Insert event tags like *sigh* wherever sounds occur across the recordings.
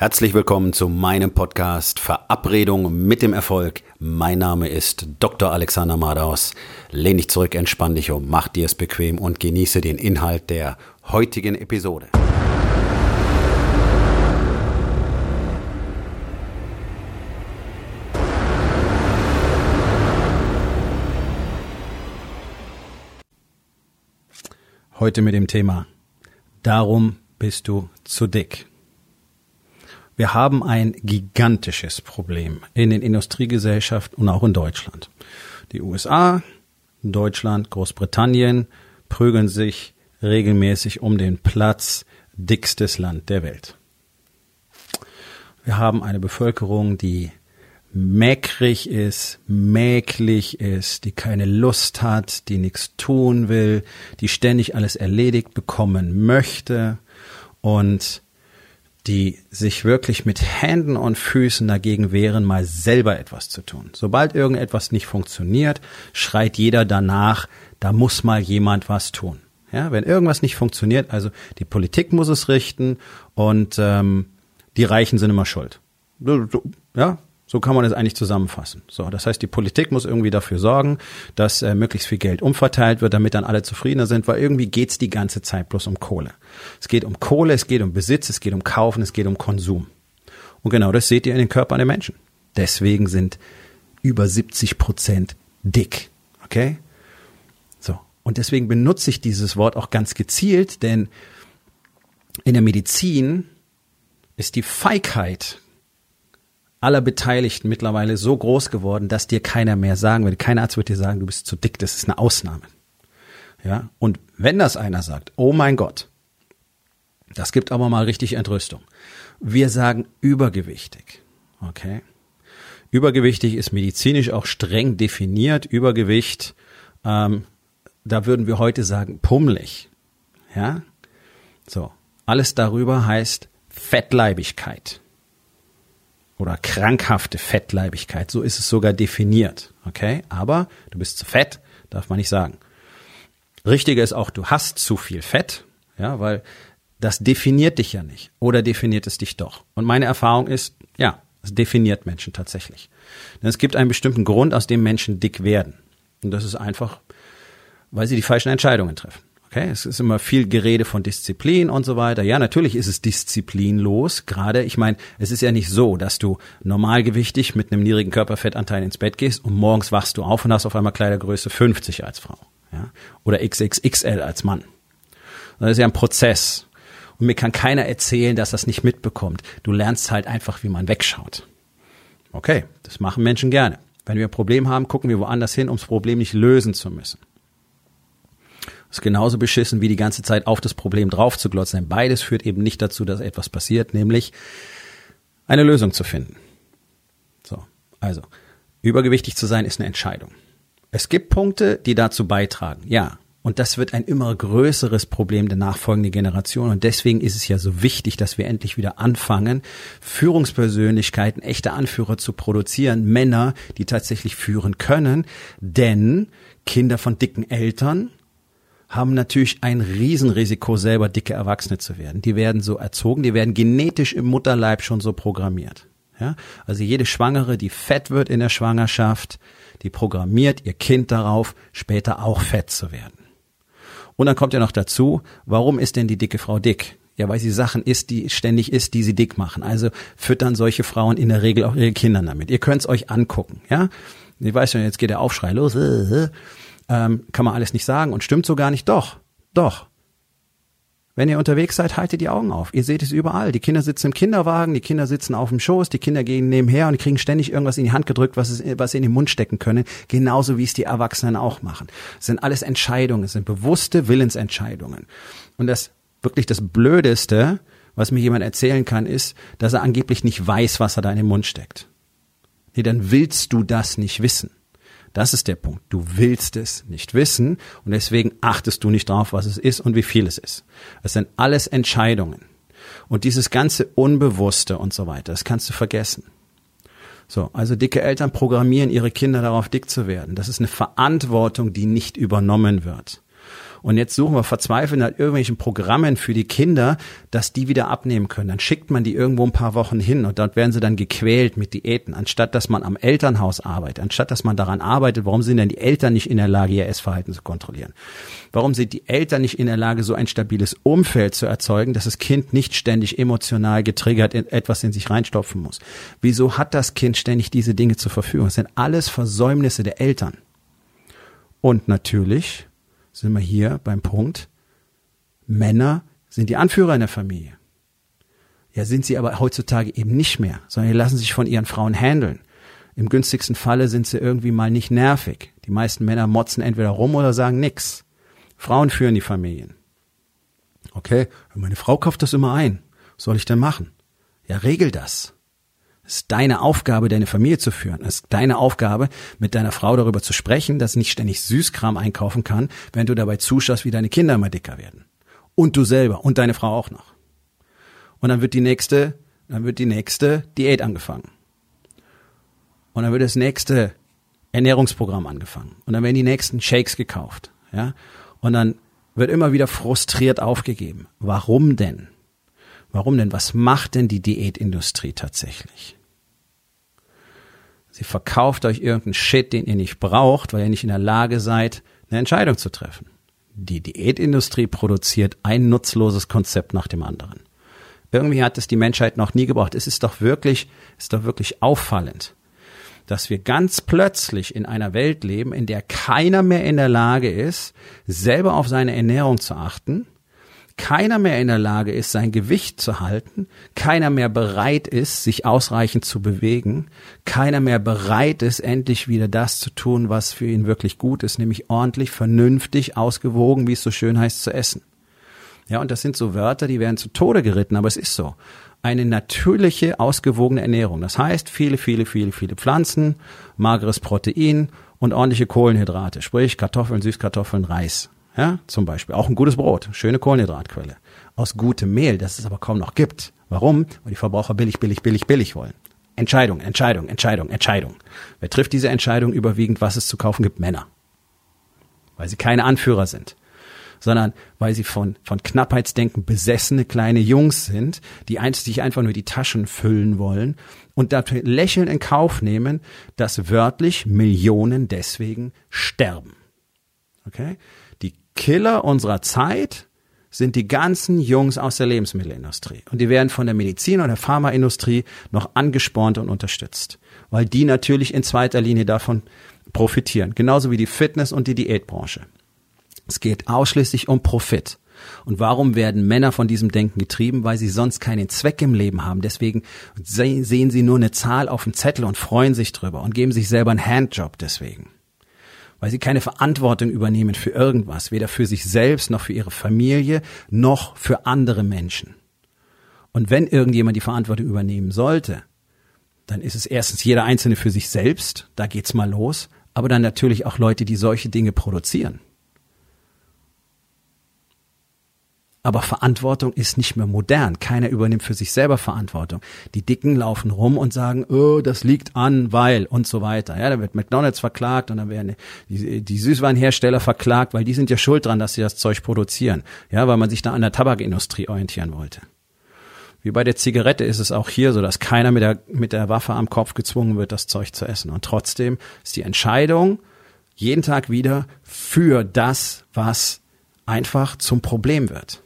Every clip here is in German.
Herzlich willkommen zu meinem Podcast Verabredung mit dem Erfolg. Mein Name ist Dr. Alexander Madaus. Lehn dich zurück, entspann dich um, mach dir es bequem und genieße den Inhalt der heutigen Episode. Heute mit dem Thema Darum bist du zu dick. Wir haben ein gigantisches Problem in den Industriegesellschaften und auch in Deutschland. Die USA, Deutschland, Großbritannien prügeln sich regelmäßig um den Platz dickstes Land der Welt. Wir haben eine Bevölkerung, die mäckrig ist, mäklig ist, die keine Lust hat, die nichts tun will, die ständig alles erledigt bekommen möchte und die sich wirklich mit Händen und Füßen dagegen wehren, mal selber etwas zu tun. Sobald irgendetwas nicht funktioniert, schreit jeder danach, da muss mal jemand was tun. Ja, wenn irgendwas nicht funktioniert, also die Politik muss es richten und ähm, die Reichen sind immer schuld. Ja, so kann man es eigentlich zusammenfassen. So, das heißt, die Politik muss irgendwie dafür sorgen, dass äh, möglichst viel Geld umverteilt wird, damit dann alle zufriedener sind, weil irgendwie geht's die ganze Zeit bloß um Kohle. Es geht um Kohle, es geht um Besitz, es geht um Kaufen, es geht um Konsum. Und genau das seht ihr in den Körpern der Menschen. Deswegen sind über 70 Prozent dick. Okay? So. Und deswegen benutze ich dieses Wort auch ganz gezielt, denn in der Medizin ist die Feigheit aller Beteiligten mittlerweile so groß geworden, dass dir keiner mehr sagen würde. Kein Arzt wird dir sagen, du bist zu dick, das ist eine Ausnahme. Ja, und wenn das einer sagt, oh mein Gott, das gibt aber mal richtig Entrüstung. Wir sagen übergewichtig. Okay? Übergewichtig ist medizinisch auch streng definiert. Übergewicht, ähm, da würden wir heute sagen, pummelig. Ja? So. Alles darüber heißt Fettleibigkeit oder krankhafte Fettleibigkeit. So ist es sogar definiert. Okay? Aber du bist zu fett, darf man nicht sagen. Richtiger ist auch, du hast zu viel Fett, ja, weil das definiert dich ja nicht. Oder definiert es dich doch? Und meine Erfahrung ist, ja, es definiert Menschen tatsächlich. Denn es gibt einen bestimmten Grund, aus dem Menschen dick werden. Und das ist einfach, weil sie die falschen Entscheidungen treffen. Okay, es ist immer viel Gerede von Disziplin und so weiter. Ja, natürlich ist es disziplinlos. Gerade, ich meine, es ist ja nicht so, dass du normalgewichtig mit einem niedrigen Körperfettanteil ins Bett gehst und morgens wachst du auf und hast auf einmal Kleidergröße 50 als Frau. Ja? Oder XXXL als Mann. Das ist ja ein Prozess. Und mir kann keiner erzählen, dass das nicht mitbekommt. Du lernst halt einfach, wie man wegschaut. Okay, das machen Menschen gerne. Wenn wir ein Problem haben, gucken wir woanders hin, um das Problem nicht lösen zu müssen. Ist genauso beschissen wie die ganze Zeit auf das Problem drauf zu glotzen. Beides führt eben nicht dazu, dass etwas passiert, nämlich eine Lösung zu finden. So, also übergewichtig zu sein ist eine Entscheidung. Es gibt Punkte, die dazu beitragen, ja. Und das wird ein immer größeres Problem der nachfolgenden Generation. Und deswegen ist es ja so wichtig, dass wir endlich wieder anfangen, Führungspersönlichkeiten, echte Anführer zu produzieren, Männer, die tatsächlich führen können. Denn Kinder von dicken Eltern haben natürlich ein Riesenrisiko, selber dicke Erwachsene zu werden. Die werden so erzogen, die werden genetisch im Mutterleib schon so programmiert. Ja? Also jede Schwangere, die fett wird in der Schwangerschaft, die programmiert ihr Kind darauf, später auch fett zu werden. Und dann kommt ja noch dazu, warum ist denn die dicke Frau dick? Ja, weil sie Sachen isst, die ständig isst, die sie dick machen. Also füttern solche Frauen in der Regel auch ihre Kinder damit. Ihr könnt es euch angucken, ja? Ich weiß schon, jetzt geht der Aufschrei los. *laughs* Ähm, kann man alles nicht sagen und stimmt so gar nicht. Doch, doch. Wenn ihr unterwegs seid, haltet die Augen auf. Ihr seht es überall. Die Kinder sitzen im Kinderwagen, die Kinder sitzen auf dem Schoß, die Kinder gehen nebenher und kriegen ständig irgendwas in die Hand gedrückt, was, es, was sie in den Mund stecken können. Genauso wie es die Erwachsenen auch machen. Es sind alles Entscheidungen, es sind bewusste Willensentscheidungen. Und das wirklich das Blödeste, was mir jemand erzählen kann, ist, dass er angeblich nicht weiß, was er da in den Mund steckt. Nee, dann willst du das nicht wissen. Das ist der Punkt. Du willst es nicht wissen und deswegen achtest du nicht drauf, was es ist und wie viel es ist. Es sind alles Entscheidungen. Und dieses ganze Unbewusste und so weiter, das kannst du vergessen. So, also dicke Eltern programmieren ihre Kinder darauf, dick zu werden. Das ist eine Verantwortung, die nicht übernommen wird. Und jetzt suchen wir verzweifelt nach irgendwelchen Programmen für die Kinder, dass die wieder abnehmen können. Dann schickt man die irgendwo ein paar Wochen hin und dort werden sie dann gequält mit Diäten, anstatt dass man am Elternhaus arbeitet, anstatt dass man daran arbeitet, warum sind denn die Eltern nicht in der Lage, ihr Essverhalten zu kontrollieren? Warum sind die Eltern nicht in der Lage, so ein stabiles Umfeld zu erzeugen, dass das Kind nicht ständig emotional getriggert in etwas in sich reinstopfen muss? Wieso hat das Kind ständig diese Dinge zur Verfügung? Das sind alles Versäumnisse der Eltern. Und natürlich sind wir hier beim Punkt, Männer sind die Anführer in der Familie. Ja, sind sie aber heutzutage eben nicht mehr, sondern die lassen sich von ihren Frauen handeln. Im günstigsten Falle sind sie irgendwie mal nicht nervig. Die meisten Männer motzen entweder rum oder sagen nix. Frauen führen die Familien. Okay, meine Frau kauft das immer ein. Was soll ich denn machen? Ja, regel das. Ist deine Aufgabe, deine Familie zu führen. Es ist deine Aufgabe, mit deiner Frau darüber zu sprechen, dass sie nicht ständig Süßkram einkaufen kann, wenn du dabei zuschaust, wie deine Kinder immer dicker werden. Und du selber und deine Frau auch noch. Und dann wird die nächste, dann wird die nächste Diät angefangen. Und dann wird das nächste Ernährungsprogramm angefangen. Und dann werden die nächsten Shakes gekauft. Ja? Und dann wird immer wieder frustriert aufgegeben. Warum denn? Warum denn? Was macht denn die Diätindustrie tatsächlich? Sie verkauft euch irgendeinen Shit, den ihr nicht braucht, weil ihr nicht in der Lage seid, eine Entscheidung zu treffen. Die Diätindustrie produziert ein nutzloses Konzept nach dem anderen. Irgendwie hat es die Menschheit noch nie gebraucht. Es ist doch wirklich, ist doch wirklich auffallend, dass wir ganz plötzlich in einer Welt leben, in der keiner mehr in der Lage ist, selber auf seine Ernährung zu achten keiner mehr in der Lage ist, sein Gewicht zu halten, keiner mehr bereit ist, sich ausreichend zu bewegen, keiner mehr bereit ist, endlich wieder das zu tun, was für ihn wirklich gut ist, nämlich ordentlich, vernünftig, ausgewogen, wie es so schön heißt, zu essen. Ja, und das sind so Wörter, die werden zu Tode geritten, aber es ist so. Eine natürliche, ausgewogene Ernährung. Das heißt, viele, viele, viele, viele Pflanzen, mageres Protein und ordentliche Kohlenhydrate, sprich Kartoffeln, Süßkartoffeln, Reis. Ja, zum Beispiel. Auch ein gutes Brot, schöne Kohlenhydratquelle. Aus gutem Mehl, das es aber kaum noch gibt. Warum? Weil die Verbraucher billig, billig, billig, billig wollen. Entscheidung, Entscheidung, Entscheidung, Entscheidung. Wer trifft diese Entscheidung überwiegend, was es zu kaufen gibt? Männer. Weil sie keine Anführer sind sondern weil sie von, von Knappheitsdenken besessene kleine Jungs sind, die sich einfach nur die Taschen füllen wollen und dafür lächeln in Kauf nehmen, dass wörtlich Millionen deswegen sterben. Okay? Killer unserer Zeit sind die ganzen Jungs aus der Lebensmittelindustrie. Und die werden von der Medizin und der Pharmaindustrie noch angespornt und unterstützt. Weil die natürlich in zweiter Linie davon profitieren. Genauso wie die Fitness- und die Diätbranche. Es geht ausschließlich um Profit. Und warum werden Männer von diesem Denken getrieben? Weil sie sonst keinen Zweck im Leben haben. Deswegen sehen sie nur eine Zahl auf dem Zettel und freuen sich drüber und geben sich selber einen Handjob deswegen weil sie keine Verantwortung übernehmen für irgendwas, weder für sich selbst noch für ihre Familie noch für andere Menschen. Und wenn irgendjemand die Verantwortung übernehmen sollte, dann ist es erstens jeder Einzelne für sich selbst, da geht's mal los, aber dann natürlich auch Leute, die solche Dinge produzieren. Aber Verantwortung ist nicht mehr modern. Keiner übernimmt für sich selber Verantwortung. Die Dicken laufen rum und sagen, oh, das liegt an, weil und so weiter. Ja, da wird McDonalds verklagt und dann werden die, die Süßweinhersteller verklagt, weil die sind ja schuld dran, dass sie das Zeug produzieren. Ja, weil man sich da an der Tabakindustrie orientieren wollte. Wie bei der Zigarette ist es auch hier so, dass keiner mit der, mit der Waffe am Kopf gezwungen wird, das Zeug zu essen. Und trotzdem ist die Entscheidung jeden Tag wieder für das, was einfach zum Problem wird.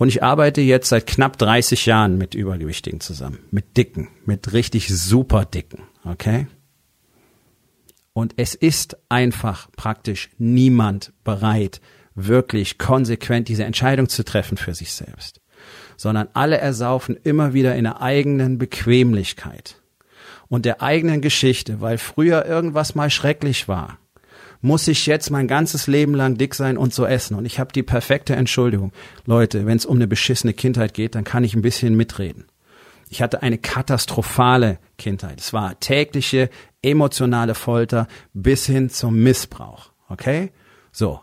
Und ich arbeite jetzt seit knapp 30 Jahren mit Übergewichtigen zusammen. Mit Dicken. Mit richtig super Dicken. Okay? Und es ist einfach praktisch niemand bereit, wirklich konsequent diese Entscheidung zu treffen für sich selbst. Sondern alle ersaufen immer wieder in der eigenen Bequemlichkeit und der eigenen Geschichte, weil früher irgendwas mal schrecklich war muss ich jetzt mein ganzes Leben lang dick sein und so essen. Und ich habe die perfekte Entschuldigung. Leute, wenn es um eine beschissene Kindheit geht, dann kann ich ein bisschen mitreden. Ich hatte eine katastrophale Kindheit. Es war tägliche emotionale Folter bis hin zum Missbrauch. Okay? So.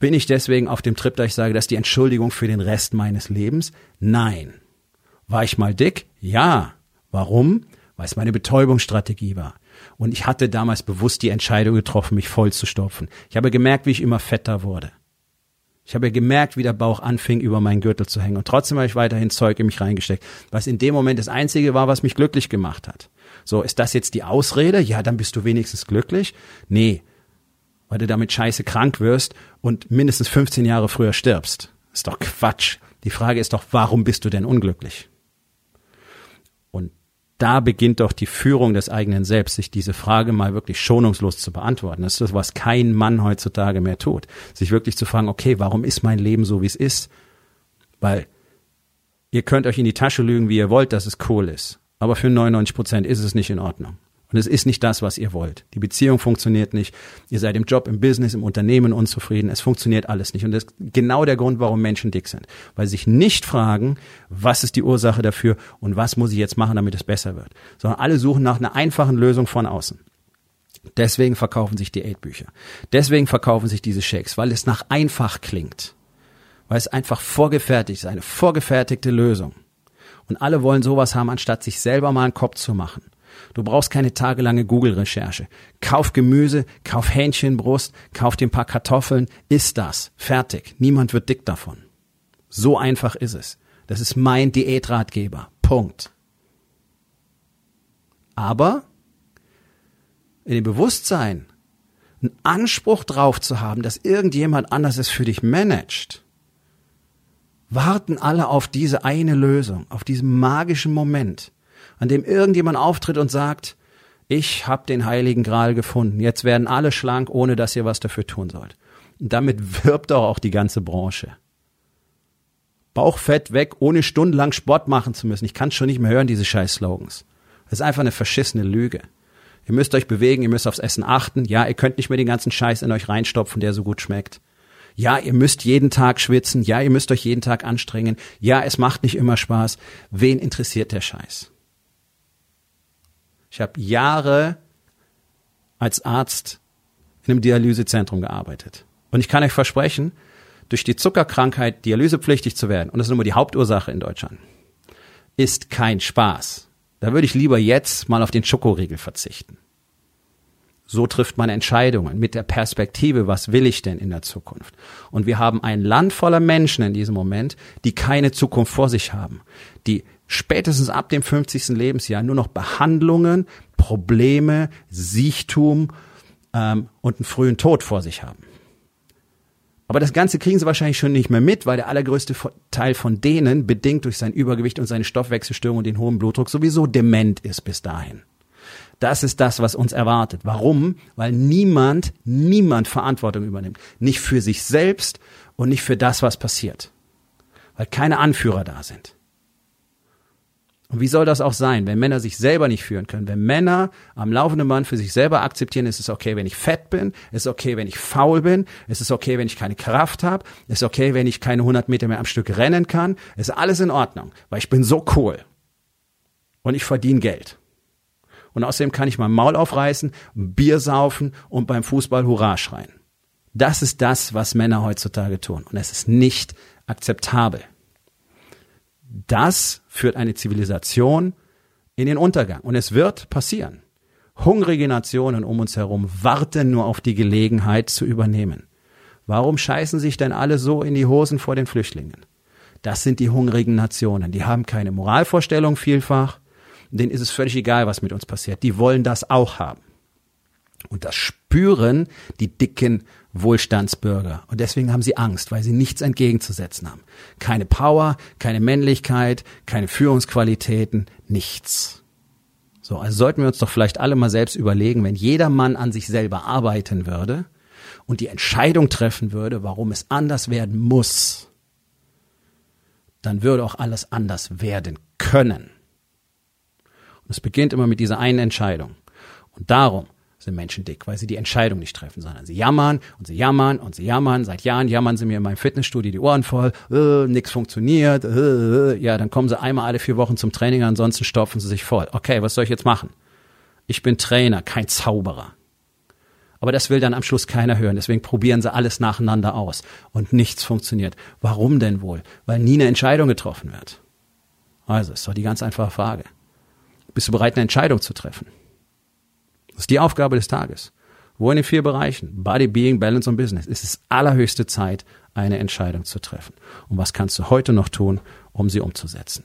Bin ich deswegen auf dem Trip, da ich sage, das ist die Entschuldigung für den Rest meines Lebens? Nein. War ich mal dick? Ja. Warum? Weil es meine Betäubungsstrategie war Und ich hatte damals bewusst die Entscheidung getroffen, mich voll zu stopfen. Ich habe gemerkt, wie ich immer fetter wurde. Ich habe gemerkt, wie der Bauch anfing, über meinen Gürtel zu hängen. Und trotzdem habe ich weiterhin Zeug in mich reingesteckt, was in dem Moment das Einzige war, was mich glücklich gemacht hat. So, ist das jetzt die Ausrede? Ja, dann bist du wenigstens glücklich? Nee, weil du damit scheiße krank wirst und mindestens 15 Jahre früher stirbst. Ist doch Quatsch. Die Frage ist doch, warum bist du denn unglücklich? Da beginnt doch die Führung des eigenen Selbst, sich diese Frage mal wirklich schonungslos zu beantworten. Das ist das, was kein Mann heutzutage mehr tut. Sich wirklich zu fragen, okay, warum ist mein Leben so, wie es ist? Weil ihr könnt euch in die Tasche lügen, wie ihr wollt, dass es cool ist. Aber für 99 Prozent ist es nicht in Ordnung. Und es ist nicht das, was ihr wollt. Die Beziehung funktioniert nicht. Ihr seid im Job, im Business, im Unternehmen unzufrieden. Es funktioniert alles nicht. Und das ist genau der Grund, warum Menschen dick sind. Weil sie sich nicht fragen, was ist die Ursache dafür und was muss ich jetzt machen, damit es besser wird. Sondern alle suchen nach einer einfachen Lösung von außen. Deswegen verkaufen sich Diätbücher. Deswegen verkaufen sich diese Shakes, weil es nach einfach klingt. Weil es einfach vorgefertigt ist, eine vorgefertigte Lösung. Und alle wollen sowas haben, anstatt sich selber mal einen Kopf zu machen. Du brauchst keine tagelange Google-Recherche. Kauf Gemüse, kauf Hähnchenbrust, kauf dir ein paar Kartoffeln, isst das. Fertig. Niemand wird dick davon. So einfach ist es. Das ist mein Diätratgeber. Punkt. Aber in dem Bewusstsein, einen Anspruch drauf zu haben, dass irgendjemand anders es für dich managt, warten alle auf diese eine Lösung, auf diesen magischen Moment an dem irgendjemand auftritt und sagt, ich habe den heiligen Gral gefunden. Jetzt werden alle schlank, ohne dass ihr was dafür tun sollt. Und damit *laughs* wirbt doch auch die ganze Branche. Bauchfett weg, ohne stundenlang Sport machen zu müssen. Ich kann schon nicht mehr hören, diese scheiß Slogans. Das ist einfach eine verschissene Lüge. Ihr müsst euch bewegen, ihr müsst aufs Essen achten. Ja, ihr könnt nicht mehr den ganzen Scheiß in euch reinstopfen, der so gut schmeckt. Ja, ihr müsst jeden Tag schwitzen. Ja, ihr müsst euch jeden Tag anstrengen. Ja, es macht nicht immer Spaß. Wen interessiert der Scheiß? Ich habe Jahre als Arzt in einem Dialysezentrum gearbeitet. Und ich kann euch versprechen, durch die Zuckerkrankheit dialysepflichtig zu werden, und das ist immer die Hauptursache in Deutschland, ist kein Spaß. Da würde ich lieber jetzt mal auf den Schokoriegel verzichten. So trifft man Entscheidungen mit der Perspektive, was will ich denn in der Zukunft? Und wir haben ein Land voller Menschen in diesem Moment, die keine Zukunft vor sich haben, die spätestens ab dem 50. Lebensjahr nur noch Behandlungen, Probleme, Siechtum ähm, und einen frühen Tod vor sich haben. Aber das Ganze kriegen sie wahrscheinlich schon nicht mehr mit, weil der allergrößte Teil von denen, bedingt durch sein Übergewicht und seine Stoffwechselstörung und den hohen Blutdruck, sowieso dement ist bis dahin. Das ist das, was uns erwartet. Warum? Weil niemand, niemand Verantwortung übernimmt. Nicht für sich selbst und nicht für das, was passiert. Weil keine Anführer da sind. Und wie soll das auch sein, wenn Männer sich selber nicht führen können? Wenn Männer am laufenden Band für sich selber akzeptieren, ist es okay, wenn ich fett bin, ist es okay, wenn ich faul bin, ist es okay, wenn ich keine Kraft habe, ist es okay, wenn ich keine 100 Meter mehr am Stück rennen kann, ist alles in Ordnung, weil ich bin so cool und ich verdiene Geld. Und außerdem kann ich mein Maul aufreißen, Bier saufen und beim Fußball Hurra schreien. Das ist das, was Männer heutzutage tun. Und es ist nicht akzeptabel das führt eine Zivilisation in den Untergang. Und es wird passieren. Hungrige Nationen um uns herum warten nur auf die Gelegenheit zu übernehmen. Warum scheißen sich denn alle so in die Hosen vor den Flüchtlingen? Das sind die hungrigen Nationen. Die haben keine Moralvorstellung vielfach. Denen ist es völlig egal, was mit uns passiert. Die wollen das auch haben. Und das spüren die dicken Wohlstandsbürger. Und deswegen haben sie Angst, weil sie nichts entgegenzusetzen haben. Keine Power, keine Männlichkeit, keine Führungsqualitäten, nichts. So, also sollten wir uns doch vielleicht alle mal selbst überlegen, wenn jeder Mann an sich selber arbeiten würde und die Entscheidung treffen würde, warum es anders werden muss, dann würde auch alles anders werden können. Es beginnt immer mit dieser einen Entscheidung. Und darum sind Menschen dick, weil sie die Entscheidung nicht treffen, sondern sie jammern und sie jammern und sie jammern. Seit Jahren jammern sie mir in meinem Fitnessstudio die Ohren voll, äh, nichts funktioniert. Äh, ja, dann kommen sie einmal alle vier Wochen zum Training, ansonsten stopfen sie sich voll. Okay, was soll ich jetzt machen? Ich bin Trainer, kein Zauberer. Aber das will dann am Schluss keiner hören. Deswegen probieren sie alles nacheinander aus. Und nichts funktioniert. Warum denn wohl? Weil nie eine Entscheidung getroffen wird. Also, ist doch die ganz einfache Frage. Bist du bereit, eine Entscheidung zu treffen? Das ist die Aufgabe des Tages. Wo in den vier Bereichen, Body, Being, Balance und Business, ist es allerhöchste Zeit, eine Entscheidung zu treffen. Und was kannst du heute noch tun, um sie umzusetzen?